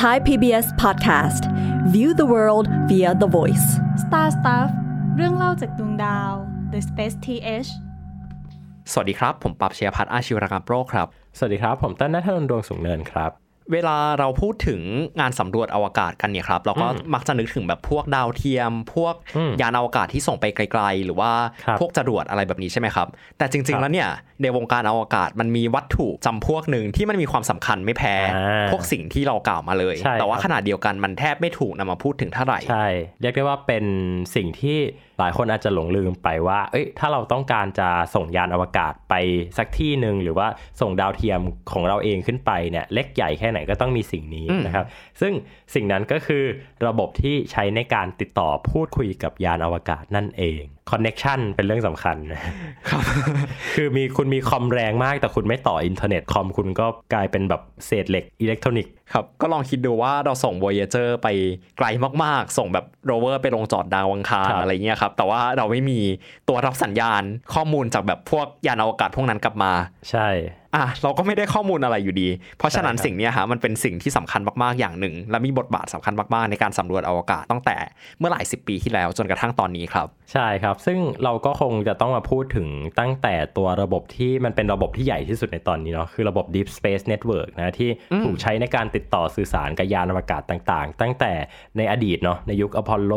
Thai PBS Podcast View the world via the voice Star Stuff เรื่องเล่าจากดวงดาว The Space TH สวัสดีครับ ผมปรับเชียพัฒน์อาชีวรกรรมโรคครับ สวัสดีครับ ผมต้นนัทนนท์ดวงสูงเนินครับ เวลาเราพูดถึงงานสำรวจอวกาศกันเนี่ยครับ เราก็มักจะนึกถึงแบบพวกดาวเทียม พวกอืมยานอวกาศที่ส่งไปไกล ๆ หรือว่าครับพวกจรวดอะไรแบบนี้ใช่ไหมครับ แต่จคริรังๆบแล้วเนี่ยในวงการอวกาศมันมีวัตถุจำพวกหนึ่งที่มันมีความสำคัญไม่แพ้อ่าพวกสิ่งที่เรากล่าวมาเลยใช่แต่ว่าครับขนาดเดียวกันมันแทบไม่ถูกนำมาพูดถึงเท่าไหร่ใช่ เรียกได้ว่าเป็นสิ่งที่ห ลายคนอาจจะหลงลืมไปว่า เอ้ย ถ้าเราต้องการจะส่งยานอวกาศไปสักที่หนึ่งหรือว่าส่งดาวเทียมของเราเองขึ้นไปเนี่ย เล็กใหญ่แค่ไหนก็ต้องมีสิ่งนี้อืมนะครับ ซึ่งสิ่งนั้นก็คือระบบที่ใช้ในการติดต่อพูดคุยกับยานอวกาศนั่นเอง Connection เป็นเรื่องสำคัญคือมีคุณมีคอมแรงมากแต่คุณไม่ต่ออินเทอร์เน็ตคอมคุณก็กลายเป็นแบบเศษเหล็กอิเล็กทรอนิกส์ครับก็ลองคิดดูว่าเราส่ง Voyager ไปไกลมากๆ ส่งแบบโรเวอร์ไปลงจอดดาวอังคารครับอะไรเงี้ยครับแต่ว่าเราไม่มีตัวรับสัญญาณข้อมูลจากแบบพวกยานอวกาศพวกนั้นกลับมา ใช่ อะเราก็ไม่ได้ข้อมูลอะไรอยู่ดี เพราะฉะนั้นใช่ครับสิ่งเนี้ยฮะมันเป็นสิ่งที่สำคัญมากๆอย่างหนึ่ง และมีบทบาทสำคัญมากๆในการสำรวจอวกาศตั้งแต่เมื่อหลายสิบปีที่แล้วจนกระทั่งตอนนี้ครับ ใช่ครับ ซึ่งเราก็คงจะต้องมาพูดถึงตั้งแต่ตัวระบบที่มันเป็นระบบที่ใหญ่ที่สุดในตอนนี้เนาะคือระบบ Deep Space Network นะที่ถูกใช้ในการติดต่อสื่อสารกับยานอวกาศต่างๆ ตั้งแต่ในอดีตเนาะในยุคอพอลโล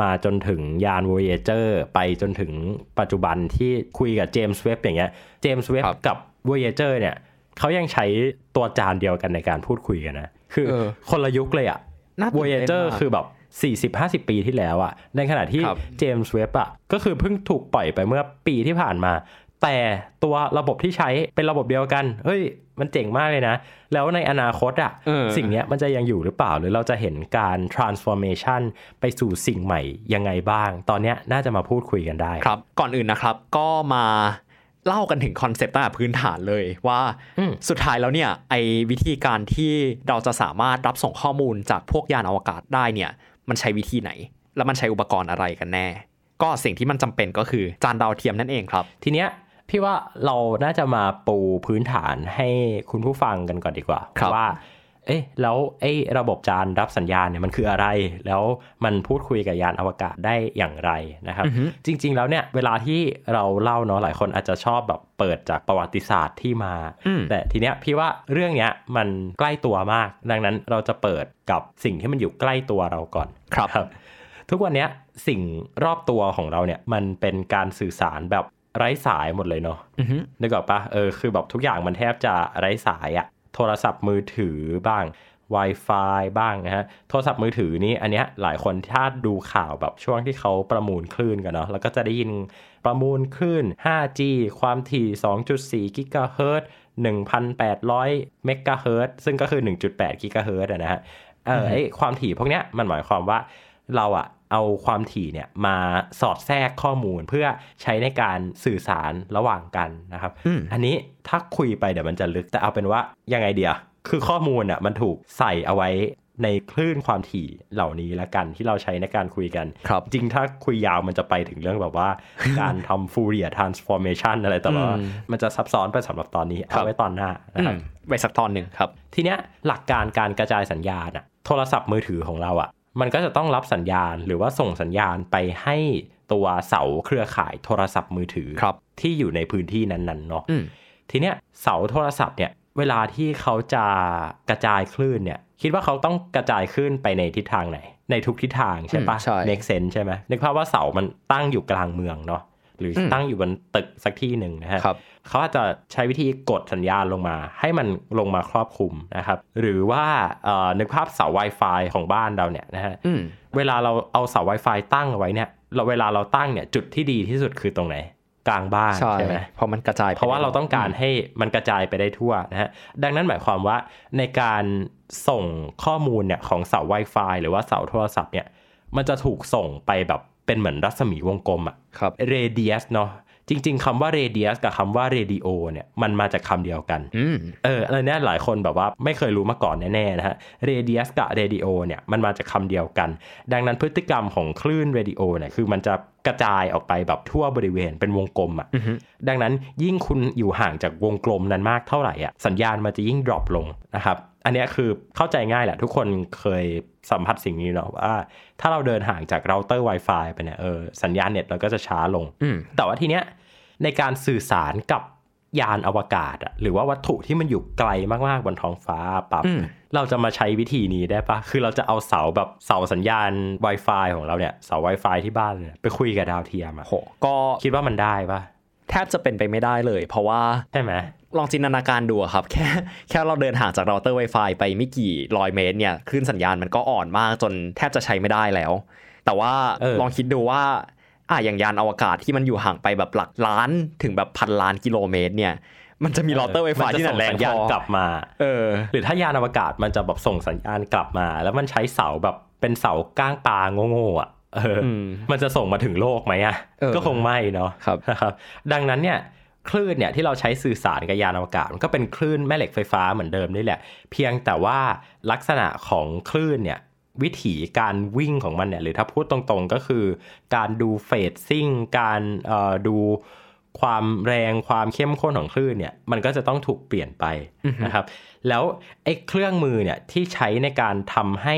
มาจนถึงยาน Voyager ไปจนถึงปัจจุบันที่คุยกับ James Webb อย่างเงี้ย James Webb ครับกับ Voyager เนี่ยเขายังใช้ตัวจานเดียวกันในการพูดคุยกันนะ คือเออคนละยุคเลยอะน่าตื่นเต้น Voyager มากคือแบบ 40-50 ปีที่แล้วอะในขณะที่ครับ James Webb อะก็คือเพิ่งถูกปล่อยไปเมื่อปีที่ผ่านมา แต่ตัวระบบที่ใช้เป็นระบบเดียวกัน เฮ้ย มันเจ๋งมากเลยนะ แล้วในอนาคตอะเออสิ่งเนี้ยมันจะยังอยู่หรือเปล่า หรือเราจะเห็นการ transformation ไปสู่สิ่งใหม่ยังไงบ้าง ตอนเนี้ยน่าจะมาพูดคุยกันได้ ครับ ก่อนอื่นนะครับ ก็มา เล่ากันถึงคอนเซปต์ตั้งแต่พื้นฐานเลยว่าอืมสุดท้ายแล้วเนี่ยไอ้วิธีการที่เราจะสามารถรับส่งข้อมูลจากพวกยานอวกาศได้เนี่ยมันใช้วิธีไหน แล้วมันใช้อุปกรณ์อะไรกันแน่ ก็สิ่งที่มันจำเป็นก็คือจานดาวเทียมนั่นเองครับ ทีเนี้ยพี่ว่าเราน่าจะมาปูพื้นฐานให้คุณผู้ฟังกันก่อนดีกว่าครับว่า เอ๊ะแล้วไอ้ระบบจานรับสัญญาณเนี่ยมันคืออะไร แล้วมันพูดคุยกับยานอวกาศได้อย่างไรนะครับ จริง ๆ แล้วเนี่ยเวลาที่เราเล่าเนาะหลายคนอาจจะชอบแบบเปิดจากประวัติศาสตร์ที่มาอืมแต่ทีเนี้ยพี่ว่าเรื่องเนี้ยมันใกล้ตัวมาก ดังนั้นเราจะเปิดกับสิ่งที่มันอยู่ใกล้ตัวเราก่อนครับครับทุกวันเนี้ยสิ่งรอบตัวของเราเนี่ยมันเป็นการสื่อสารแบบไร้สายหมดเลยเนาะอือฮึนึกออกปะเออคือแบบทุกอย่างมันแทบจะไร้สายอะ โทรศัพท์มือถือบ้าง Wi-Fi บ้างนะฮะ โทรศัพท์มือถือนี่อันเนี้ยหลายคนถ้าดูข่าวแบบช่วงที่เขาประมูลคลื่นกันเนาะแล้วก็จะได้ยินประมูลคลื่น 5G ความถี่ 2.4 กิกะเฮิรตซ์1,800 เมกะเฮิรตซ์ซึ่งก็คือ 1.8 กิกะเฮิรตซ์อะนะฮะ เออไอความถี่พวกเนี้ยมันหมายความว่าเราอะ เอาความถี่เนี่ยมาสอดแทรกข้อมูลเพื่อใช้ในการสื่อสารระหว่างกันนะครับอืมอันนี้ถ้าคุยไปเดี๋ยวมันจะลึกแต่เอาเป็นว่ายังไงเดียวคือข้อมูลอะมันถูกใส่เอาไว้ในคลื่นความถี่เหล่านี้ละกันที่เราใช้ในการคุยกันครับจริงถ้าคุยยาวมันจะไปถึงเรื่องแบบว่า การทำ Fourier transformation อะไรแต่ว่าอืมมันจะซับซ้อนไปสำหรับตอนนี้ครับเอาไว้ตอนหน้าอืนะครับมไว้สักตอนหนึ่งครับ ทีเนี้ยหลักการการกระจายสัญญาณอะโทรศัพท์มือถือของเราอะ มันก็จะต้องรับสัญญาณหรือว่าส่งสัญญาณไปให้ตัวเสาเครือข่ายโทรศัพท์มือถือครับที่อยู่ในพื้นที่นั้นๆเนาะอืมทีเนี้ยเสาโทรศัพท์เนี่ยเวลาที่เขาจะกระจายคลื่นเนี่ยคิดว่าเขาต้องกระจายคลื่นไปในทิศทางไหน ในทุกทิศทางใช่ปะอืมใช่ make sense ใช่ไหมนึกภาพว่าเสามันตั้งอยู่กลางเมืองเนาะ หรืออมตั้งอยู่บนตึกสักที่หนึ่งนะฮะครับเขาอาจจะใช้วิธีกดสัญญาณลงมา ให้มันลงมาครอบคลุมนะครับ หรือว่าเอ่อนึกภาพเสา Wi-Fi ของบ้านเราเนี่ยนะฮะอืมเวลาเราเอาเสา Wi-Fi ตั้งเอาไว้เนี่ยเราเวลาเราตั้งเนี่ยจุดที่ดีที่สุดคือตรงไหนกลางบ้านใช่ใช่ไหมเพราะมันกระจายไปเพราะว่าเราต้องการให้มันกระจายไปได้ทั่วนะฮะดังนั้นหมายความว่าในการส่งข้อมูลเนี่ยของเสา Wi-Fi หรือว่าเสาโทรศัพท์เนี่ยมันจะถูกส่งไปแบบ เป็นเหมือนรัศมีวงกลมอะครับ radius เนาะจริง ๆคำว่า radius กับคำว่าเรดิโอเนี่ยมันมาจากคำเดียวกันอืมเอออะไรเนี่ยหลายคนแบบว่าไม่เคยรู้มาก่อนแน่ๆนะฮะ radius กับเรดิโอเนี่ยมันมาจากคำเดียวกัน ดังนั้นพฤติกรรมของคลื่นเรดิโอเนี่ยคือมันจะกระจายออกไปแบบทั่วบริเวณเป็นวงกลมอะ่ะอือฮึดังนั้นยิ่งคุณอยู่ห่างจากวงกลมนั้นมากเท่าไหร่อะสัญญาณมันจะยิ่งดรอปลงนะครับ อันเนี้ยคือเข้าใจง่ายแหละ ทุกคนเคยสัมผัสสิ่งนี้เนาะว่า ถ้าเราเดินห่างจากเราเตอร์ Wi-Fi ไปเนี่ยเออสัญญาณเน็ตเราก็จะช้าลงอืมแต่ว่าทีเนี้ยในการสื่อสารกับยานอวกาศอะหรือว่าวัตถุที่มันอยู่ไกลมากๆบนท้องฟ้าปั๊บอืมเราจะมาใช้วิธีนี้ได้ปะคือเราจะเอาเสาแบบเสาสัญญาณ Wi-Fi ของเราเนี่ยเสา Wi-Fi ที่บ้านเนี่ยไปคุยกับดาวเทียมอะโหก็คิดว่ามันได้ปะแทบจะเป็นไปไม่ได้เลย เพราะว่าใช่ไหม ลองจินตนาการดูอะครับ แค่แค่เราเดินห่างจากเราเตอร์ Wi-Fi ไปไม่กี่ร้อยเมตรเนี่ยคลื่นสัญญาณมันก็อ่อนมากจนแทบจะใช้ไม่ได้แล้ว แต่ว่าเออลองคิดดูว่าอะอย่างยานอวกาศที่มันอยู่ห่างไปแบบหลักล้านถึงแบบพันล้านกิโลเมตรเนี่ยมันจะมีเราเตอร์ Wi-Fi มันจะที่ไหส่นงแรงสัญพญาณอกลับมาเออหรือถ้ายานอวกาศมันจะแบบส่งสัญญาณกลับมา แล้วมันใช้เสาแบบเป็นเสาก้างปลาโง่ๆอะเอออมมันจะส่งมาถึงโลกไหมอะเออก็คงไม่เนาะครับนะครับ ดังนั้นเนี่ย คลื่นเนี่ยที่เราใช้สื่อสารกับยานอวกาศมันก็เป็นคลื่นแม่เหล็กไฟฟ้าเหมือนเดิมนี่แหละ เพียงแต่ว่าลักษณะของคลื่นเนี่ยวิถีการวิ่งของมันเนี่ยหรือถ้าพูดตรงๆก็คือ การดูเฟสซิ่งการดูความแรงความเข้มข้นของคลื่นเนี่ยมันก็จะต้องถูกเปลี่ยนไปนะครับ แล้วไอ้เครื่องมือเนี่ยที่ใช้ในการทำให้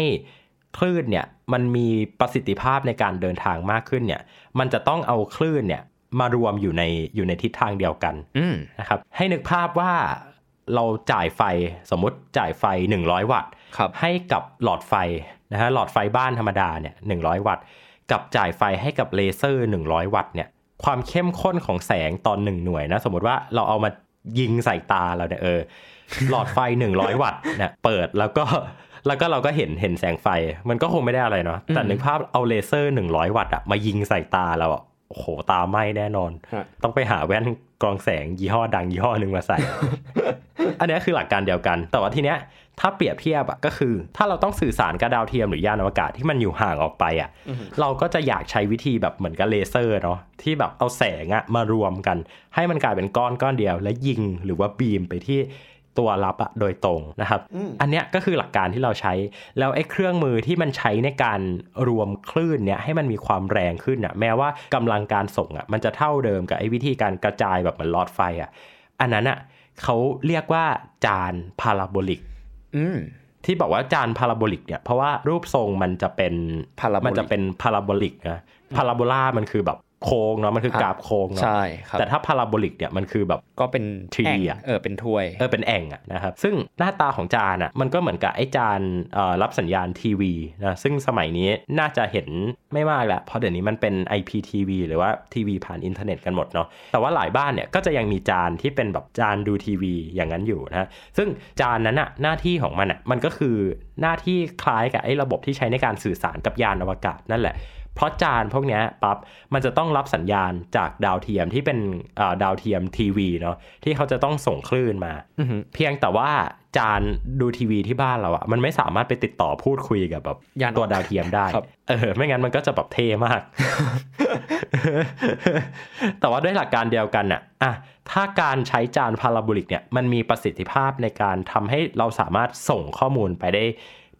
คลื่นเนี่ยมันมีประสิทธิภาพในการเดินทางมากขึ้นเนี่ยมันจะต้องเอาคลื่นเนี่ย มารวมอยู่ในอยู่ในทิศทางเดียวกันอืมนะครับ ให้นึกภาพว่าเราจ่ายไฟสมมติจ่ายไฟ 100 วัตต์ครับให้กับหลอดไฟนะฮะหลอดไฟบ้านธรรมดาเนี่ย100 วัตต์ กับจ่ายไฟให้กับเลเซอร์ 100 วัตต์เนี่ยความเข้มข้นของแสงตอน1หน่วยนะสมมติว่าเราเอามายิงใส่ตาเราเนี่ยเออหลอดไฟ 100 วัตต์เนี่ยเปิดแล้วก็แล้วก็เราก็เห็นเห็นแสงไฟ มันก็คงไม่ได้อะไรเนาะแต่นึกภาพเอาเลเซอร์ 100 วัตต์อะมายิงใส่ตาเราอะ โอ้โหตาไหม้แน่นอนฮะต้องไปหาแว่นกรองแสงยี่ห้อดังยี่ห้อหนึ่งมาใส่ อันเนี้ยคือหลักการเดียวกัน แต่ว่าทีเนี้ยถ้าเปรียบเทียบอะก็คือ ถ้าเราต้องสื่อสารกับดาวเทียมหรือยานอวกาศที่มันอยู่ห่างออกไปอะเราก็จะอยากใช้วิธีแบบเหมือนกับเลเซอร์เนาะที่แบบเอาแสงอะมารวมกัน ให้มันกลายเป็นก้อนก้อนเดียว และยิงหรือว่าบีมไปที่ ตัวรับอะโดยตรงนะครับ อันเนี้ยก็คือหลักการที่เราใช้ แล้วไอ้เครื่องมือที่มันใช้ในการรวมคลื่นเนี่ยให้มันมีความแรงขึ้นอะแม้ว่ากำลังการส่งอะมันจะเท่าเดิมกับไอ้วิธีการกระจายแบบเหมือนหลอดไฟอะอันนั้นอะเขาเรียกว่าจานพาราโบลิกอืมที่บอกว่าจานพาราโบลิกเนี่ยเพราะว่ารูปทรงมันจะเป็น parabolic มันจะเป็นพาราโบลิกนะพาราโบลามันคือแบบ โค้งเนาะมันคือกราฟโค้งเนาะใช่ครับแต่ถ้าพาราโบลิกเนี่ยมันคือแบบก็เป็น 3D แอ่งอะเออเป็นถ้วยเออเป็นแอ่งอะนะครับซึ่งหน้าตาของจานอะมันก็เหมือนกับไอ้จานเอ่อรับสัญญาณทีวีนะซึ่งสมัยนี้น่าจะเห็นไม่มากแล้วเพราะเดี๋ยวนี้มันเป็น IPTV หรือว่าทีวีผ่านอินเทอร์เน็ตกันหมดเนาะแต่ว่าหลายบ้านเนี่ยก็จะยังมีจานที่เป็นแบบจานดูทีวีอย่างนั้นอยู่นะซึ่งจานนั้นอะหน้าที่ของมันอะมันก็คือหน้าที่คล้ายกับไอ้ระบบที่ใช้ในการสื่อสารกับยานอวกาศนั่นแหละ เพราะจานพวกเนี้ยปั๊บมันจะต้องรับสัญญาณจากดาวเทียมที่เป็นอ่าดาวเทียมทีวีเนาะที่เขาจะต้องส่งคลื่นมาอือหือเพียงแต่ว่าจานดูทีวีที่บ้านเราอะมันไม่สามารถไปติดต่อพูดคุยกับแบบยานตัวดาวเทียมได้ครับเออไม่งั้นมันก็จะแบบเท่มาก แต่ว่าด้วยหลักการเดียวกันน่ะอะถ้าการใช้จานพาราโบลิกเนี่ยมันมีประสิทธิภาพในการทำให้เราสามารถส่งข้อมูลไปได้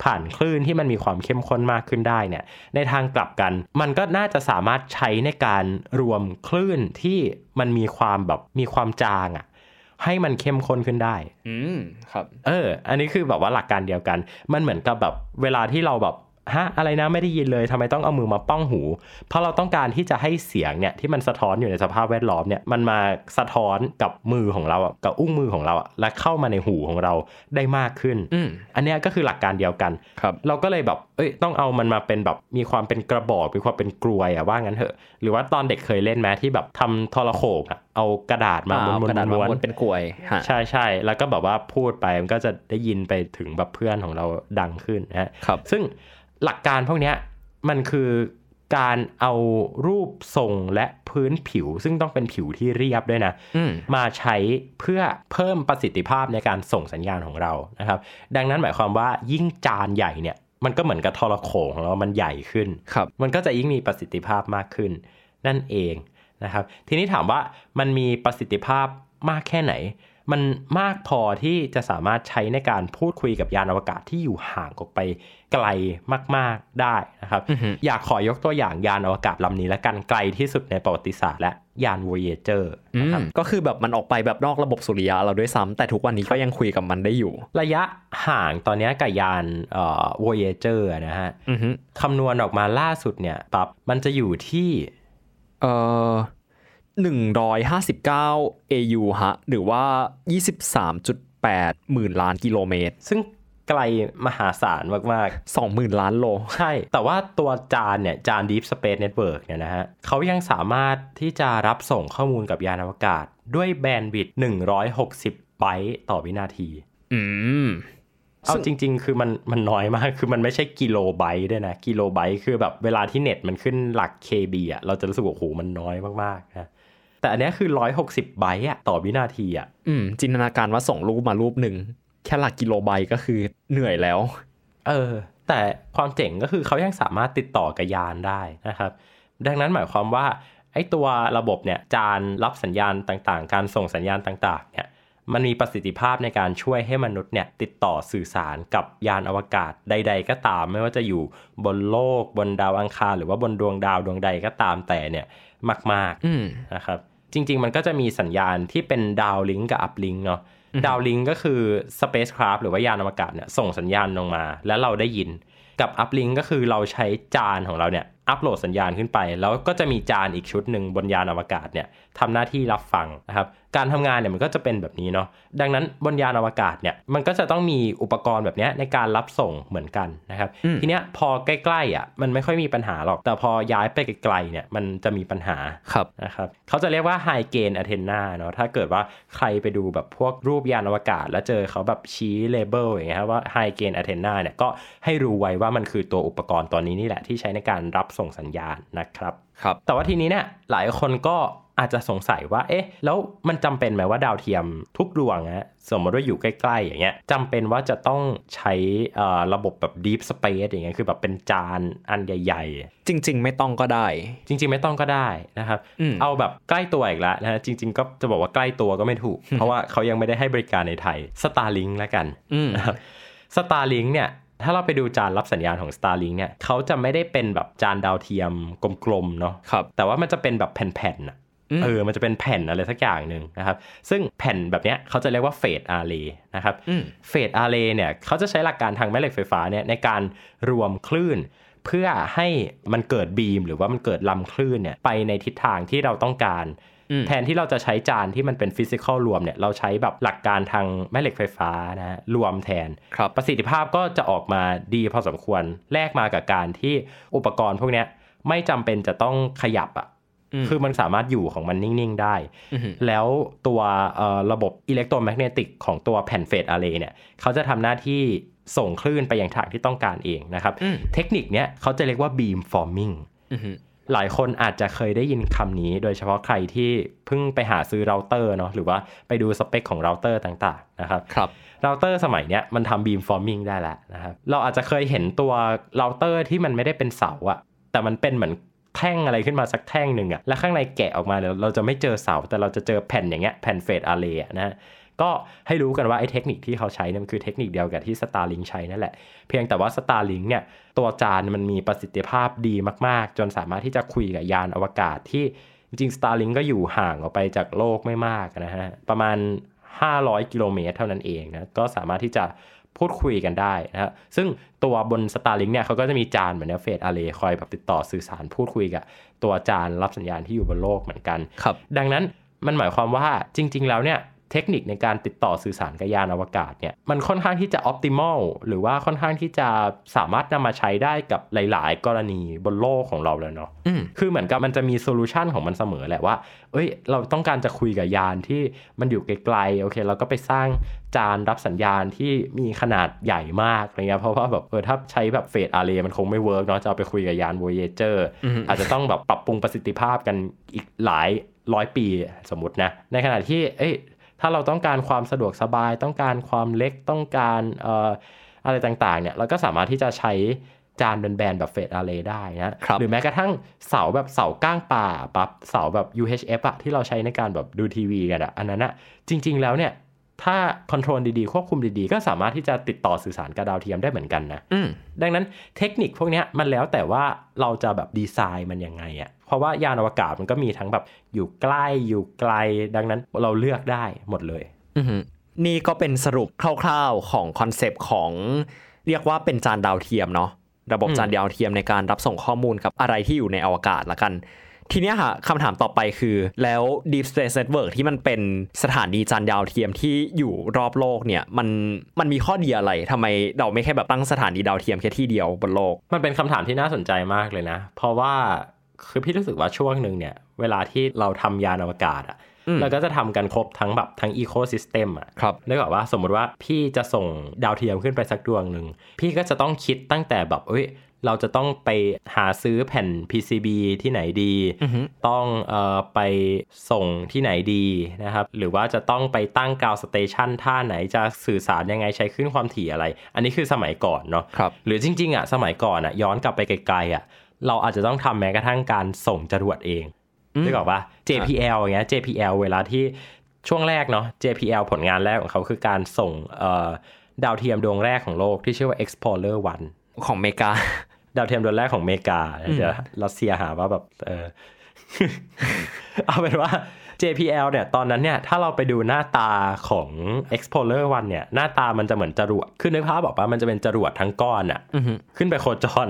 ผ่านคลื่นที่มันมีความเข้มข้นมากขึ้นได้เนี่ยในทางกลับกัน มันก็น่าจะสามารถใช้ในการรวมคลื่นที่มันมีความแบบมีความจางอะให้มันเข้มข้นขึ้นได้ อืม ครับ เออ อันนี้คือแบบว่าหลักการเดียวกัน มันเหมือนกับแบบเวลาที่เราแบบ ฮะอะไรนะไม่ได้ยินเลยทำไมต้องเอามือมาป้องหู เพราะเราต้องการที่จะให้เสียงเนี่ยที่มันสะท้อนอยู่ในสภาพแวดล้อมเนี่ยมันมาสะท้อนกับมือของเราอะกับอุ้งมือของเราอะและเข้ามาในหูของเราได้มากขึ้นอืมอันเนี้ยก็คือหลักการเดียวกันครับเราก็เลยแบบเอ้ยต้องเอามันมาเป็นแบบมีความเป็นกระบอกมีความเป็นกลวยอะว่างั้นเถอะหรือว่าตอนเด็กเคยเล่นไหมที่แบบทำโทรโขงอะเอากระดาษมาอ่ม้วนกระดาษๆม้วนม้วนเป็นกลวยฮะใช่ใช่แล้วก็แบบว่าพูดไปมันก็จะได้ยินไปถึงแบบเพื่อนของเราดังขึ้นนะฮะครับซึ่ง หลักการพวกเนี้ยมันคือการเอารูปทรงและพื้นผิว ซึ่งต้องเป็นผิวที่เรียบด้วยนะอืมมาใช้เพื่อเพิ่มประสิทธิภาพในการส่งสัญญาณของเรานะครับ ดังนั้นหมายความว่ายิ่งจานใหญ่เนี่ย มันก็เหมือนกับโทรโขงของเรา มันใหญ่ขึ้นครับ มันก็จะยิ่งมีประสิทธิภาพมากขึ้น นั่นเองนะครับ ทีนี้ถามว่ามันมีประสิทธิภาพมากแค่ไหน มันมากพอที่จะสามารถใช้ในการพูดคุยกับยานอวกาศที่อยู่ห่างออกไปไกลมาก ๆได้นะครับอือฮึอยากขอยกตัวอย่างยานอวกาศลำนี้ละกันไกลที่สุดในประวัติศาสตร์และยาน Voyager อืนะมครับก็คือแบบมันออกไปแบบนอกระบบสุริยะเราด้วยซ้ำแต่ทุกวันนี้ก็ยังคุยกับมันได้อยู่ ระยะห่างตอนเนี้ยกับยานเอ่อ Voyager นะฮะอือฮึคำนวณออกมาล่าสุดเนี่ยปั๊บมันจะอยู่ที่เอ่อ หนึ่งร้อยห้าสิบเก้า AU ฮะ หรือว่ายี่สิบสามจุดแปดหมื่นล้านกิโลเมตร ซึ่งไกลมหาศาลมากสองหมื่นล้านโลๆใช่ แต่ว่าตัวจานเนี่ย จาน Deep Space Network เนี่ยนะฮะเขายังสามารถที่จะรับส่งข้อมูลกับยานอวกาศ ด้วยแบนด์วิดต์160 ไบต์ต่อวินาที อืมเอาจริง ๆ คือมันมันน้อยมาก คือมันไม่ใช่กิโลไบต์ด้วยนะ กิโลไบต์คือแบบเวลาที่เน็ตมันขึ้นหลัก KB อะ เราจะรู้สึกว่าโอ้โหมันน้อยมากๆนะ แต่อันเนี้ยคือ 160 ไบต์อะต่อวินาทีอะอืม จินตนาการว่าส่งรูปมารูปหนึ่ง แค่หลักกิโลไบต์ก็คือเหนื่อยแล้ว เออ แต่ความเจ๋งก็คือเขายังสามารถติดต่อกับยานได้นะครับ ดังนั้นหมายความว่าไอ้ตัวระบบเนี่ยจานรับสัญญาณต่างๆ การส่งสัญญาณต่างๆเนี่ยมันมีประสิทธิภาพในการช่วยให้มนุษย์เนี่ยติดต่อสื่อสารกับยานอวกาศใด ๆ ก็ตาม ไม่ว่าจะอยู่บนโลกบนดาวอังคาร หรือว่าบนดวงดาวดวงใดก็ตามแต่เนี่ยมากๆอืมนะครับ จริง ๆ มันก็จะมีสัญญาณที่เป็นดาวลิงก์กับอัพลิงก์เนาะดาวลิงก์ก็คือ Spacecraft หรือว่ายานอวกาศเนี่ยส่งสัญญาณลงมา แล้วเราได้ยิน กับอัพลิงก์ก็คือเราใช้จานของเราเนี่ยอัปโหลดสัญญาณขึ้นไป แล้วก็จะมีจานอีกชุดหนึ่งบนยานอวกาศเนี่ยทำหน้าที่รับฟังนะครับการทำงานเนี่ยมันก็จะเป็นแบบนี้เนาะดังนั้นบนยานอวกาศเนี่ยมันก็จะต้องมีอุปกรณ์แบบเนี้ยในการรับส่งเหมือนกันนะครับอืมทีเนี้ยพอใกล้ๆอะมันไม่ค่อยมีปัญหาหรอก แต่พอย้ายไปไกลๆเนี่ยมันจะมีปัญหาครับนะครับเขาจะเรียกว่า high gain antenna เนาะถ้าเกิดว่าใครไปดูแบบพวกรูปยานอวกาศ แล้วเจอเขาแบบชี้เลเบลอย่างเงี้ยครับว่า high gain antenna เนี่ยก็ให้รู้ไว้ว่ามันคือตัวอุปกรณ์ตัวนี้นี่แหละที่ใช้ในการรับส่งสัญญาณนะครับครับแต่ว่าทีนี้เนี่ยหลายคนก็ อาจจะสงสัยว่า เอ๊ะ แล้วมันจำเป็นไหมว่าดาวเทียมทุกดวงนะสมมติว่าอยู่ใกล้ ๆ อย่างเงี้ยจำเป็นว่าจะต้องใช้เอ่อระบบแบบ deep space อย่างเงี้ยคือแบบเป็นจานอันใหญ่จริง ๆ ไม่ต้องก็ได้ๆจริง ๆ ไม่ต้องก็ได้นะครับอืมเอาแบบใกล้ตัวอีกแล้วนะฮะจริง ๆ ก็จะบอกว่าใกล้ตัวก็ไม่ถูก เพราะว่าเขายังไม่ได้ให้บริการในไทย Starlink แล้วกันอืมนะครับ Starlink เนี่ยถ้าเราไปดูจานรับสัญญาณของ Starlink เนี่ยเขาจะไม่ได้เป็นแบบจานดาวเทียมกลมๆเนาะครับแต่ว่ามันจะเป็นแบบแผ่นๆน่ะอืม เออมันจะเป็นแผ่นอะไรสักอย่างหนึ่งนะครับ ซึ่งแผ่นแบบเนี้ยเขาจะเรียกว่าเฟดอาร์เรย์นะครับอืมเฟดอาร์เรย์เนี่ยเขาจะใช้หลักการทางแม่เหล็กไฟฟ้าเนี่ยในการรวมคลื่น เพื่อให้มันเกิดบีม หรือว่ามันเกิดลำคลื่นเนี่ยไปในทิศทางที่เราต้องการอืมแทนที่เราจะใช้จานที่มันเป็นฟิสิกอลรวมเนี่ยเราใช้แบบหลักการทางแม่เหล็กไฟฟ้านะฮะรวมแทนครับประสิทธิภาพก็จะออกมาดีพอสมควรแลกมากับการที่อุปกรณ์พวกเนี้ยไม่จำเป็นจะต้องขยับอะ่ะอืม คือมันสามารถอยู่ของมันนิ่ง ๆ ได้อือหือแล้วตัวเอ่อระบบอิเล็กโทรแมกเนติกของตัวแผ่นเฟสอาร์เรย์เนี่ย เขาจะทำหน้าที่ส่งคลื่นไปยังทางที่ต้องการเองนะครับอืมเทคนิคเนี้ยเขาจะเรียกว่า beam forming อือหือหลายคนอาจจะเคยได้ยินคำนี้ โดยเฉพาะใครที่เพิ่งไปหาซื้อเราเตอร์เนาะหรือว่าไปดูสเปคของเราเตอร์ต่าง ๆ นะครับครับเราเตอร์สมัยเนี้ยมันทำ beam forming ได้แล้วนะครับ เราอาจจะเคยเห็นตัวเราเตอร์ที่มันไม่ได้เป็นเสาอะแต่มันเป็นเหมือน แท่งอะไรขึ้นมาสักแท่งหนึ่งอะแล้วข้างในแกะออกมาเนี่ยเราจะไม่เจอเสาแต่เราจะเจอแผ่นอย่างเงี้ยแผ่น phased array นะฮะก็ให้รู้กันว่าไอ้เทคนิคที่เขาใช้เนี่ยมันคือเทคนิคเดียวกับที่ Starlink ใช้นั่นแหละ เพียงแต่ว่า Starlink เนี่ยตัวจานมันมีประสิทธิภาพดีมากๆ จนสามารถที่จะคุยกับยานอวกาศที่จริง Starlink ก็อยู่ห่างออกไปจากโลกไม่มากนะฮะประมาณ 500 กิโลเมตรเท่านั้นเองนะก็สามารถที่จะ พูดคุยกันได้นะฮะซึ่งตัวบน Starlink เนี่ยเขาก็จะมีจานเหมือนเฟสอาร์เรย์คอยแบบติดต่อสื่อสารพูดคุยกับตัวจานรับสัญญาณที่อยู่บนโลกเหมือนกันครับดังนั้นมันหมายความว่าจริง ๆ แล้วเนี่ย เทคนิคในการติดต่อสื่อสารกับยานอวกาศเนี่ยมันค่อนข้างที่จะออ t ติม l ลหรือว่าค่อนข้างที่จะสามารถนำมาใช้ได้กับหลาย ๆ กรณีบนโลกของเราเลยเนาะอืมคือเหมือนกับมันจะมีโซลูชันของมันเสมอแหละว่า เอ้ย เราต้องการจะคุยกับยานที่มันอยู่ไกลๆโอเค เราก็ไปสร้างจานรับสัญญาณที่มีขนาดใหญ่มากอะไรเงี้ยเพราะว่าแบบเออถ้าใช้แบบ phased array มันคงไม่ work เนาะจะเอาไปคุยกับยาน Voyager อืมอาจจะต้องแบบปรับปรุงประสิทธิภาพกันอีกหลายร้อยปีสมมตินะ ในขณะที่เอ้ย ถ้าเราต้องการความสะดวกสบาย ต้องการความเล็กต้องการเอ่ออะไรต่างๆเนี่ยเราก็สามารถที่จะใช้จานแบนๆแบบ phased array ได้นะครับหรือแม้กระทั่งเสาแบบเสาก้างปลาปั๊บเสาแบบ UHF อะที่เราใช้ในการแบบดูทีวีกันอะอันนั้นอะจริง ๆ แล้วเนี่ย ถ้า control ดีๆ ควบคุมดีๆ ก็สามารถที่จะติดต่อสื่อสารกับดาวเทียมได้เหมือนกันนะอืมดังนั้นเทคนิคพวกเนี้ยมันแล้วแต่ว่าเราจะแบบดีไซน์มันยังไงอะ่ะเพราะว่ายานอวกาศมันก็มีทั้งแบบอยู่ใกล้อยู่ไกล ดังนั้นเราเลือกได้หมดเลยอือหือนี่ก็เป็นสรุปคร่าวๆของคอนเซปต์ของเรียกว่าเป็นจานดาวเทียมเนาะระบบอืมจานดาวเทียมในการรับส่งข้อมูลกับอะไรที่อยู่ในอวกาศละกัน ทีเนี้ยค่ะคำถามต่อไปคือแล้ว Deep Space Network ที่มันเป็นสถานีจานดาวเทียมที่อยู่รอบโลกเนี่ยมันมันมีข้อดีอะไรทำไมเราไม่แค่แบบตั้งสถานีดาวเทียมแค่ที่เดียวบนโลก มันเป็นคำถามที่น่าสนใจมากเลยนะ เพราะว่าคือพี่รู้สึกว่าช่วงหนึ่งเนี่ย เวลาที่เราทำยานอวกาศอะอืมเราก็จะทำกันครบทั้งแบบทั้ง ecosystem อะครับนึกออกว่าสมมุติว่าพี่จะส่งดาวเทียมขึ้นไปสักดวงหนึ่ง พี่ก็จะต้องคิดตั้งแต่แบบเอ้ย เราจะต้องไปหาซื้อแผ่น PCB ที่ไหนดีอือฮึต้องเอ่อไปส่งที่ไหนดีนะครับ หรือว่าจะต้องไปตั้ง ground station ท่าไหนจะสื่อสารยังไงใช้คลื่นความถี่อะไร อันนี้คือสมัยก่อนเนาะครับหรือจริง ๆ อะ สมัยก่อนอะ ย้อนกลับไปไกลๆอะ เราอาจจะต้องทำแม้กระทั่งการส่งจรวดเองอืมนึกออกปะ JPL อย่างเงี้ย JPL เวลาที่ช่วงแรกเนาะ JPL ผลงานแรกของเขาคือการส่งเอ่อดาวเทียมดวงแรกของโลกที่ชื่อว่า Explorer 1ของอเมริกา ดาวเทียมดวงแรกของอเมริกาเดี๋ยวรัสเซียหาว่าแบบเออเอาเป็นว่า JPL เนี่ย ตอนนั้นเนี่ย ถ้าเราไปดูหน้าตาของ Explorer 1เนี่ย หน้าตามันจะเหมือนจรวดคือนึกภาพบอกว่ามันจะเป็นจรวดทั้งก้อนอะอือฮึขึ้นไปโคจร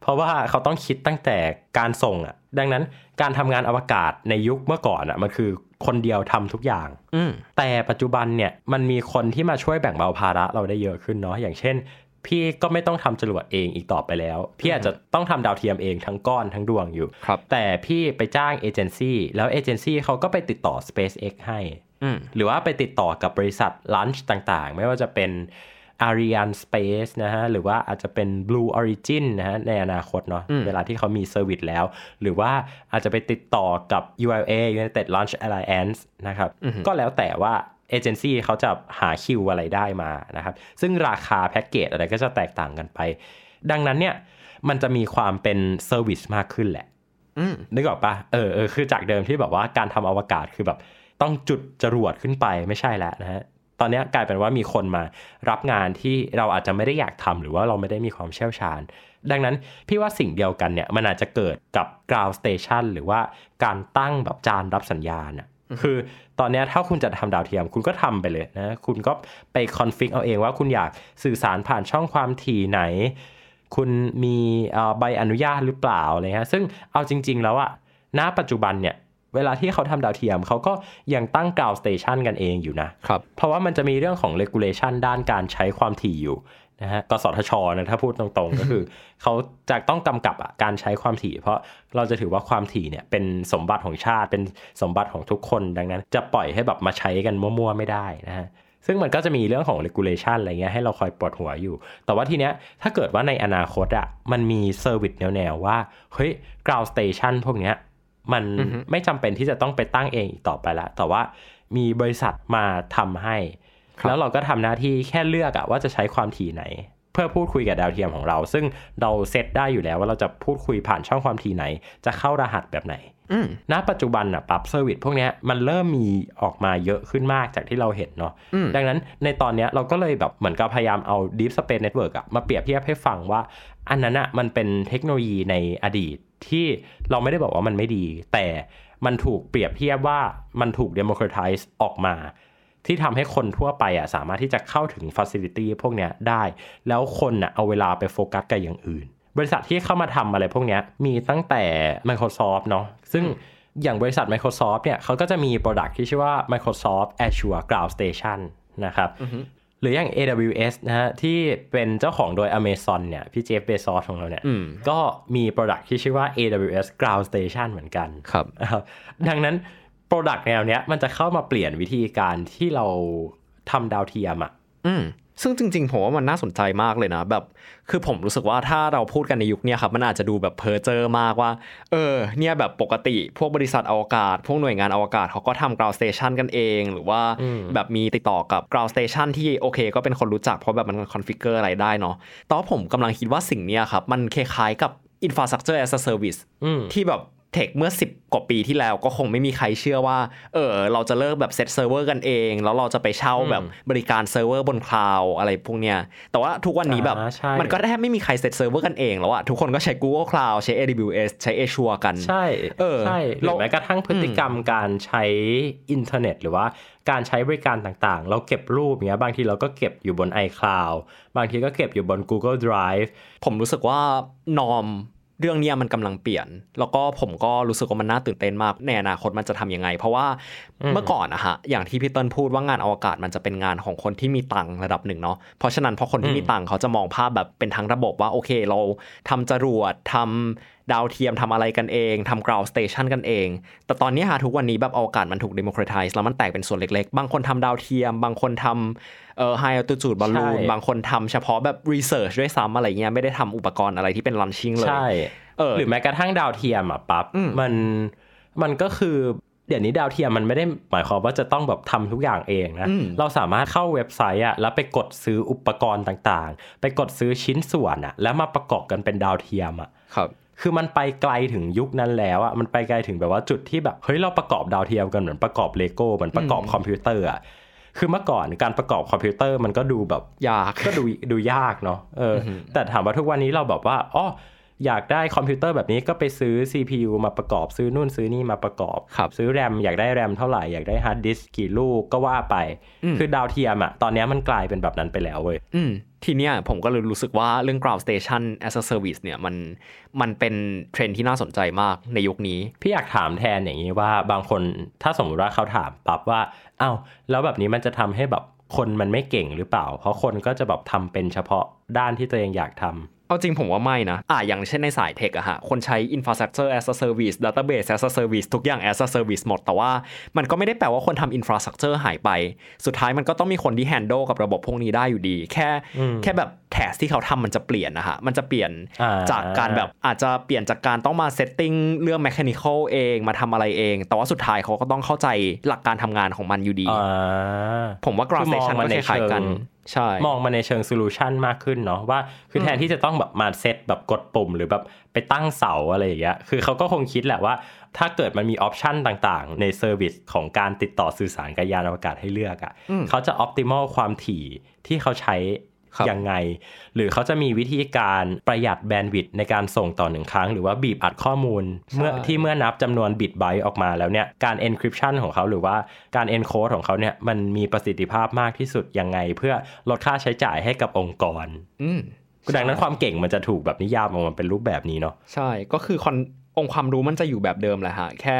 เพราะว่าเขาต้องคิดตั้งแต่การส่งอะดังนั้นการทำงานอวกาศในยุคเมื่อก่อนอะมันคือคนเดียวทำทุกอย่างอืมแต่ปัจจุบันเนี่ย มันมีคนที่มาช่วยแบ่งเบาภาระเราได้เยอะขึ้นเนาะ อย่างเช่น พี่ก็ไม่ต้องทำจรวดเองอีกต่อไปแล้ว พี่อาจจะต้องทำดาวเทียมเองทั้งก้อนทั้งดวงอยู่ครับแต่พี่ไปจ้างเอเจนซี่แล้วเอเจนซี่เขาก็ไปติดต่อ SpaceX ให้อืมหรือว่าไปติดต่อกับบริษัทลันช์ต่างๆ ไม่ว่าจะเป็น Ariane Space นะฮะ หรือว่าอาจจะเป็น Blue Origin นะฮะ ในอนาคตเนาะอืมเวลาที่เขามี service แล้ว หรือว่าอาจจะไปติดต่อกับ ULA United Launch Alliance นะครับ ก็แล้วแต่ว่า เอเจนซี่เขาจะหาคิวอะไรได้มานะครับ ซึ่งราคาแพ็กเกจอะไรก็จะแตกต่างกันไป ดังนั้นเนี่ยมันจะมีความเป็น service มากขึ้นแหละอืมนึกออกปะเออเออคือจากเดิมที่แบบว่าการทำอวกาศคือแบบต้องจุดจรวดขึ้นไปไม่ใช่แล้วนะฮะตอนเนี้ยกลายเป็นว่ามีคนมารับงานที่เราอาจจะไม่ได้อยากทำหรือว่าเราไม่ได้มีความเชี่ยวชาญ ดังนั้นพี่ว่าสิ่งเดียวกันเนี่ยมันอาจจะเกิดกับ ground station หรือว่าการตั้งแบบจานรับสัญญาณอะ คือตอนเนี้ยถ้าคุณจะทำดาวเทียม คุณก็ทำไปเลยนะคุณก็ไปคอนฟิกเอาเองว่าคุณอยากสื่อสารผ่านช่องความถี่ไหน คุณมีเอ่อใบอนุญาตหรือเปล่าอะไรเงี้ยซึ่งเอาจริง ๆ แล้วอะณปัจจุบันเนี่ยเวลาที่เขาทำดาวเทียมเขาก็ยังตั้ง ground station กันเองอยู่นะครับเพราะว่ามันจะมีเรื่องของ regulation ด้านการใช้ความถี่อยู่ นะฮะกสทชนะถ้าพูดตรงๆ ก็คือเขาจะต้องกำกับอะการใช้ความถี่ เพราะเราจะถือว่าความถี่เนี่ยเป็นสมบัติของชาติเป็นสมบัติของทุกคนดังนั้น จะปล่อยให้แบบมาใช้กันมั่วๆ ไม่ได้นะฮะซึ่งมันก็จะมีเรื่องของ regulation อะไรเงี้ยให้เราคอยปวดหัวอยู่ แต่ว่าทีเนี้ยถ้าเกิดว่าในอนาคตอะมันมี service แนวๆว่าเฮ้ย ground station พวกเนี้ยมันอือฮึไม่จำเป็นที่จะต้องไปตั้งเองอีกต่อไปละแต่ว่ามีบริษัทมาทำให้ แล้วเราก็ทำหน้าที่แค่เลือกอะว่าจะใช้ความถี่ไหน เพื่อพูดคุยกับดาวเทียมของเรา ซึ่งเราเซตได้อยู่แล้วว่าเราจะพูดคุยผ่านช่องความถี่ไหน จะเข้ารหัสแบบไหนอืมณปัจจุบันอะปรับ service พวกเนี้ยมันเริ่มมีออกมาเยอะขึ้นมากจากที่เราเห็นเนาะอืมดังนั้นในตอนเนี้ยเราก็เลยแบบเหมือนกับพยายามเอา Deep Space Network อะมาเปรียบเทียบให้ฟังว่า อันนั้นอะมันเป็นเทคโนโลยีในอดีตที่เราไม่ได้บอกว่ามันไม่ดี แต่มันถูกเปรียบเทียบว่ามันถูก democratize ออกมา ที่ทำให้คนทั่วไปอะสามารถที่จะเข้าถึงฟ a ซิลิตี้พวกเนี้ยได้ แล้วคนอะเอาเวลาไปโฟกัสกับอย่างอื่น บริษัทที่เข้ามาทำอะไรพวกเนี้ยมีตั้งแต่ Microsoft เนาะซึ่งอย่างบริษัท Microsoft เนี่ยเขาก็จะมี Product ที่ชื่อว่า Microsoft Azure Ground Station นะครับหรืออย่าง AWS นะฮะที่เป็นเจ้าของโดย Amazon เนี่ยพี่เจฟเบซอสของเราเนี่ยอืมก็มี Product ที่ชื่อว่า AWS Ground Station เหมือนกันครับนะครับดังนั้น Product แนวเนี้ย มันจะเข้ามาเปลี่ยนวิธีการที่เราทำดาวเทียมอะอืมซึ่งจริงๆผมว่ามันน่าสนใจมากเลยนะแบบคือผมรู้สึกว่าถ้าเราพูดกันในยุคเนี้ยครับมันอาจจะดูแบบเพ้อเจ้อมากว่า เออเนี่ยแบบปกติพวกบริษัทอวกาศ พวกหน่วยงานอวกาศเขาก็ทำ ground station กันเอง หรือว่าอืมแบบมีติดต่อกับ ground station ที่โอเค ก็เป็นคนรู้จักเพราะแบบมัน configure อะไรได้เนาะแต่ว่าผมกำลังคิดว่าสิ่งเนี้ยครับมันคล้ายๆกับ infrastructure as a service อืมที่แบบ tech เมื่อ 10 กว่าปีที่แล้วก็คงไม่มีใครเชื่อว่า เออเราจะเลิกแบบเซตเซิร์ฟเวอร์กันเอง แล้วเราจะไปเช่าแบบบริการเซิร์ฟเวอร์บน cloud อะไรพวกเนี้ย แต่ว่าทุกวันนี้แบบอ่าใช่มันก็แทบไม่มีใครเซตเซิร์ฟเวอร์กันเองแล้วอะทุกคนก็ใช้ Google Cloud ใช้ AWS ใช้ Azure กัน ใช่ เออใช่หรืเราอแม้กระทั่งพฤติกรรมการใช้อินเทอร์เน็ต หรือว่าการใช้บริการต่างๆ เราเก็บรูปอย่างเงี้ยบางทีเราก็เก็บอยู่บน iCloud บางทีก็เก็บอยู่บน Google Drive ผมรู้สึกว่านอม เรื่องเนี้ยมันกำลังเปลี่ยน แล้วก็ผมก็รู้สึกว่ามันน่าตื่นเต้นมากในอนาคตมันจะทำยังไง เพราะว่าเมื่อก่อนนะฮะอย่างที่พี่เติ้ลพูดว่างานอวกาศมันจะเป็นงานของคนที่มีตังค์ระดับหนึ่งเนาะเพราะฉะนั้นพอคนที่มีตังค์เขาจะมองภาพแบบเป็นทั้งระบบว่าโอเคเราทำจรวดทำดาวเทียมทำอะไรกันเองทำ ground station กันเอง แต่ตอนนี้ฮะทุกวันนี้แบบอวกาศมันถูก democratize แล้วมันแตกเป็นส่วนเล็กๆ บางคนทำดาวเทียม บางคนททำ เอ่อ high altitude balloon ใช่บางคนทำเฉพาะแบบ research ด้วยซ้ำอะไรเงี้ยไม่ได้ทำอุปกรณ์อะไรที่เป็น launching เลยใช่เออหรือแม้กระทั่งดาวเทียมอะปั๊บอืมมันมันก็คือเดี๋ยวนี้ดาวเทียมมันไม่ได้หมายความว่าจะต้องแบบทำทุกอย่างเองนะอืมเราสามารถเข้าเว็บไซต์อะแล้วไปกดซื้ออุปกรณ์ต่างๆ ไปกดซื้อชิ้นส่วนอะแล้วมาประกอบกันเป็นดาวเทียมอะครับคือมันไปไกลถึงยุคนั้นแล้วอะมันไปไกลถึงแบบว่าจุดที่แบบเฮ้ยเราประกอบดาวเทียมกันเหมือนประกอบเลโก้เหมือนประกอบอืมคอมพิวเตอร์อะ คือเมื่อก่อนการประกอบคอมพิวเตอร์มันก็ดูแบบยากก็ดูดูยากเนาะเออออหือแต่ถามว่าทุกวันนี้เราแบบว่าอ๋ออยากได้คอมพิวเตอร์แบบนี้ก็ไปซื้อ CPU มาประกอบซื้อนู่นซื้อนี่มาประกอบครับซื้อแรมอยากได้แรมเท่าไหร่ อยากได้ฮาร์ดดิสก์กี่ลูกก็ว่าไปอืมคือดาวเทียมอะตอนนี้มันกลายเป็นแบบนั้นไปแล้วเว้ยอืม ทีเนี้ยผมก็เลยรู้สึกว่าเรื่อง ground station as a service เนี่ยมันมันเป็นเทรนที่น่าสนใจมากในยุคนี้ พี่อยากถามแทนอย่างนี้ว่าบางคนถ้าสมมติว่าเขาถามปั๊บว่าอ้าวแล้วแบบนี้มันจะทำให้แบบคนมันไม่เก่งหรือเปล่า เพราะคนก็จะแบบทำเป็นเฉพาะด้านที่ตัวเองอยากทำ เอาจริงผมว่าไม่นะ อ่าอย่างเช่นในสายเทคอะฮะ คนใช้ infrastructure as a service database as a service ทุกอย่าง as a service หมด แต่ว่ามันก็ไม่ได้แปลว่าคนทำ infrastructure หายไป สุดท้ายมันก็ต้องมีคนที่ handle กับระบบพวกนี้ได้อยู่ดี แค่อืมแค่แบบ task ที่เขาทำมันจะเปลี่ยนนะฮะ มันจะเปลี่ยนอ่าจากการแบบอาจจะเปลี่ยนจากการต้องมา setting เรื่อง mechanical เองมาทำอะไรเอง แต่ว่าสุดท้ายเขาก็ต้องเข้าใจหลักการทำงานของมันอยู่ดีอ่าผมว่า ground station มันก็คล้ายๆกันคือมองในเชิง ใช่มองมาในเชิง solution มากขึ้นเนาะว่าคือแทนที่จะต้องแบบมาเซตแบบกดปุ่มหรือแบบไปตั้งเสาอะไรอย่างเงี้ยคือเขาก็คงคิดแหละว่า ถ้าเกิดมันมี option ต่างๆ ใน service ของการติดต่อสื่อสารกับยานอวกาศให้เลือกอะ่ะอืมเขาจะออ t ติม l ความถี่ที่เขาใช้ครับ ยังไง หรือเขาจะมีวิธีการประหยัด bandwidth ในการส่งต่อหนึ่งครั้ง หรือว่าบีบอัดข้อมูล เมื่อที่เมื่อนับจำนวนบิตไบต์ออกมาแล้วเนี่ยการ encryption ของเขาหรือว่าการ encode ของเขาเนี่ยมันมีประสิทธิภาพมากที่สุดยังไง เพื่อลดค่าใช้จ่ายให้กับองค์กร อืมดังนั้นความเก่งมันจะถูกแบบนิยามออกมาเป็นรูปแบบนี้เนาะใช่ก็คือคอนองค์ความรู้มันจะอยู่แบบเดิมแหละฮะ แค่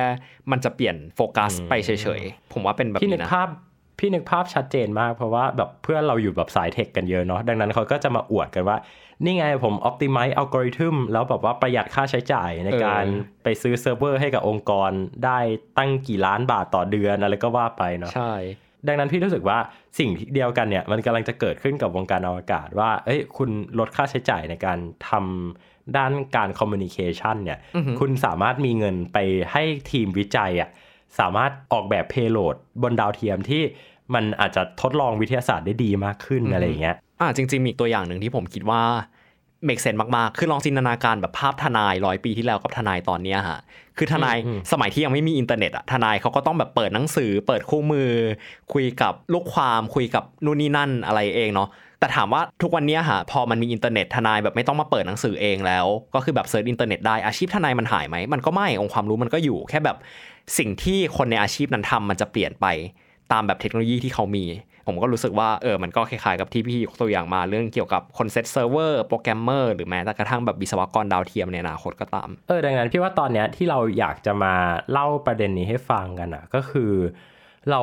มันจะเปลี่ยนโฟกัสอืมไปเฉยๆ ผมว่าเป็นแบบพี่นึนี้กนะภาพ พี่นึกภาพชัดเจนมาก เพราะว่าแบบเพื่อนเราอยู่แบบสายเทคกันเยอะเนาะดังนั้นเขาก็จะมาอวดกันว่า นี่ไงผม optimize algorithm แล้วแบบว่าประหยัดค่าใช้จ่ายในการเออไปซื้อเซิร์ฟเวอร์ให้กับองค์กรได้ตั้งกี่ล้านบาทต่อเดือนอะไรก็ว่าไปเนาะใช่ดังนั้นพี่รู้สึกว่าสิ่งเดียวกันเนี่ยมันกำลังจะเกิดขึ้นกับวงการอวกาศว่า เอ้ยคุณลดค่าใช้จ่ายในการทำด้านการ communication เนี่ยอือหือคุณสามารถมีเงินไปให้ทีมวิจัยอะ สามารถออกแบบ payload บนดาวเทียมที่มันอาจจะทดลองวิทยาศาสตร์ได้ดีมากขึ้นอะไรอย่างเงี้ยอ่าจริงๆมีอีกตัวอย่างหนึ่งที่ผมคิดว่า make sense มากๆ คือลองจินตนาการแบบภาพทนายร้อยปีที่แล้วกับทนายตอนเนี้ยฮะ คือทนายอืมสมัยที่ยังไม่มีอินเทอร์เน็ตอะทนายเขาก็ต้องแบบเปิดหนังสือ เปิดคู่มือ คุยกับลูกความคุยกับนู่นนี่นั่นอะไรเองเนาะ แต่ถามว่าทุกวันเนี้ยฮะพอมันมีอินเทอร์เน็ตทนายแบบไม่ต้องมาเปิดหนังสือเองแล้ว ก็คือแบบ search อินเทอร์เน็ตได้อาชีพทนายมันหายไหมมันก็ไม่องค์ความรู้มันก็อยู่แค่แบบ สิ่งที่คนในอาชีพนั้นทำมันจะเปลี่ยนไปตามแบบเทคโนโลยีที่เขามี ผมก็รู้สึกว่าเออมันก็คล้ายๆกับที่พี่ยกตัวอย่างมาเรื่องเกี่ยวกับคนเซตเซิร์ฟเวอร์โปรแกรมเมอร์หรือแม้แต่กระทั่งแบบวิศวกรดาวเทียมในอนาคตก็ตาม เออดังนั้นพี่ว่าตอนเนี้ยที่เราอยากจะมาเล่าประเด็นนี้ให้ฟังกันอะก็คือเรา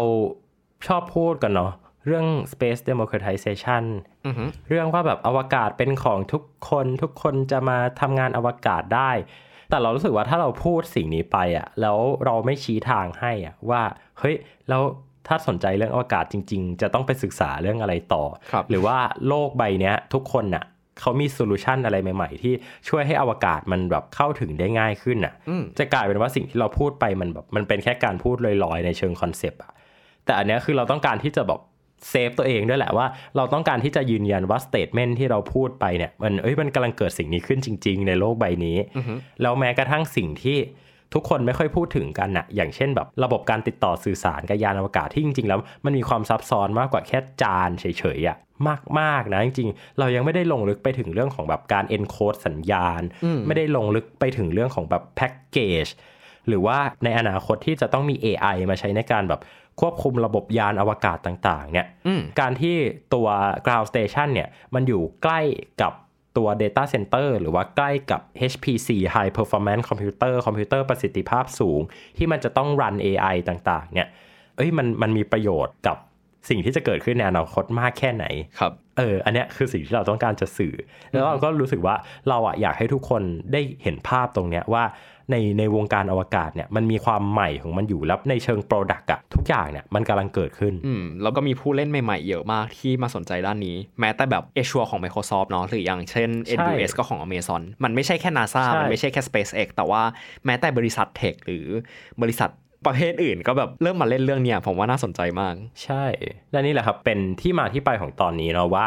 ชอบพูดกันเนาะเรื่อง space democratization อือฮึเรื่องว่าแบบอวกาศเป็นของทุกคนทุกคนจะมาทำงานอวกาศได้ แต่เรารู้สึกว่าถ้าเราพูดสิ่งนี้ไปอะแล้วเราไม่ชี้ทางให้อะว่าเฮ้ยแล้วถ้าสนใจเรื่องอวกาศจริง ๆ จะต้องไปศึกษาเรื่องอะไรต่อครับหรือว่าโลกใบเนี้ยทุกคนน่ะเขามี solution อะไรใหม่ ๆ ที่ช่วยให้อวกาศมันแบบเข้าถึงได้ง่ายขึ้นน่ะอืมจะกลายเป็นว่าสิ่งที่เราพูดไปมันแบบมันเป็นแค่การพูดลอยๆในเชิง concept อะแต่อันเนี้ยคือเราต้องการที่จะแบบ save ตัวเองด้วยแหละว่าเราต้องการที่จะยืนยันว่า statement ที่เราพูดไปเนี่ยมันเอ้ยมันกำลังเกิดสิ่งนี้ขึ้นจริง ๆ ในโลกใบนี้อือฮึแล้วแม้กระทั่งสิ่งที่ทุกคนไม่ค่อยพูดถึงกันนะอย่างเช่นแบบระบบการติดต่อสื่อสารกับยานอวกาศที่จริงๆ แล้ว มันมีความซับซ้อนมากกว่าแค่จานเฉยๆอะมากๆนะจริงๆ เรายังไม่ได้ลงลึกไปถึงเรื่องของแบบการ encode สัญญาณอืมไม่ได้ลงลึกไปถึงเรื่องของแบบแพ็กเกจหรือว่าในอนาคตที่จะต้องมี AI มาใช้ในการแบบ ควบคุมระบบยานอวกาศต่างๆเนี่ยอืมการที่ตัว ground station เนี่ยมันอยู่ใกล้กับตัว data center หรือว่าใกล้กับ HPC high performance computer คอมพิวเตอร์ประสิทธิภาพสูง ที่มันจะต้อง run AI ต่างๆ เนี่ยเอ้ยมันมันมีประโยชน์กับสิ่งที่จะเกิดขึ้นในอนาคตมากแค่ไหนครับเอออันเนี้ยคือสิ่งที่เราต้องการจะสื่อ แล้วเราก็รู้สึกว่าเราอะอยากให้ทุกคนได้เห็นภาพตรงเนี้ยว่า ในในวงการอวกาศเนี่ยมันมีความใหม่ของมันอยู่แล้วในเชิง product อะทุกอย่างเนี่ยมันกำลังเกิดขึ้นอืมแล้วก็มีผู้เล่นใหม่ๆ เยอะมากที่มาสนใจด้านนี้ แม้แต่แบบ Azure ของ Microsoft เนาะหรืออย่างเช่นใช่ AWS ก็ของ Amazon มันไม่ใช่แค่ NASA ใช่มันไม่ใช่แค่ SpaceX แต่ว่าแม้แต่บริษัท tech หรือบริษัทประเภทอื่นก็แบบเริ่มมาเล่นเรื่องเนี้ยผมว่าน่าสนใจมาก ใช่ และนี่แหละครับเป็นที่มาที่ไปของตอนนี้เนาะว่า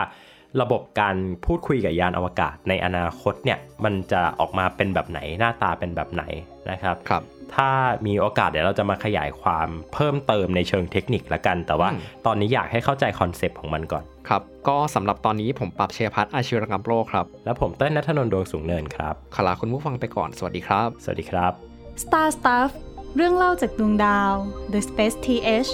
ระบบการพูดคุยกับยานอวกาศในอนาคตเนี่ยมันจะออกมาเป็นแบบไหนหน้าตาเป็นแบบไหนนะครับครับ ถ้ามีโอกาสเดี๋ยวเราจะมาขยายความเพิ่มเติมในเชิงเทคนิคละกัน แต่ว่าอืมตอนนี้อยากให้เข้าใจ concept ของมันก่อนครับก็สำหรับตอนนี้ผมปรับเชียร์พัฒน์อาชีวรกรรมโลกครับ แล้วผมเต้นนัทนนท์ดวงสูงเนินครับขอลาคุณผู้ฟังไปก่อนสวัสดีครับ สวัสดีครับ Star Stuff เรื่องเล่าจากดวงดาว The Space TH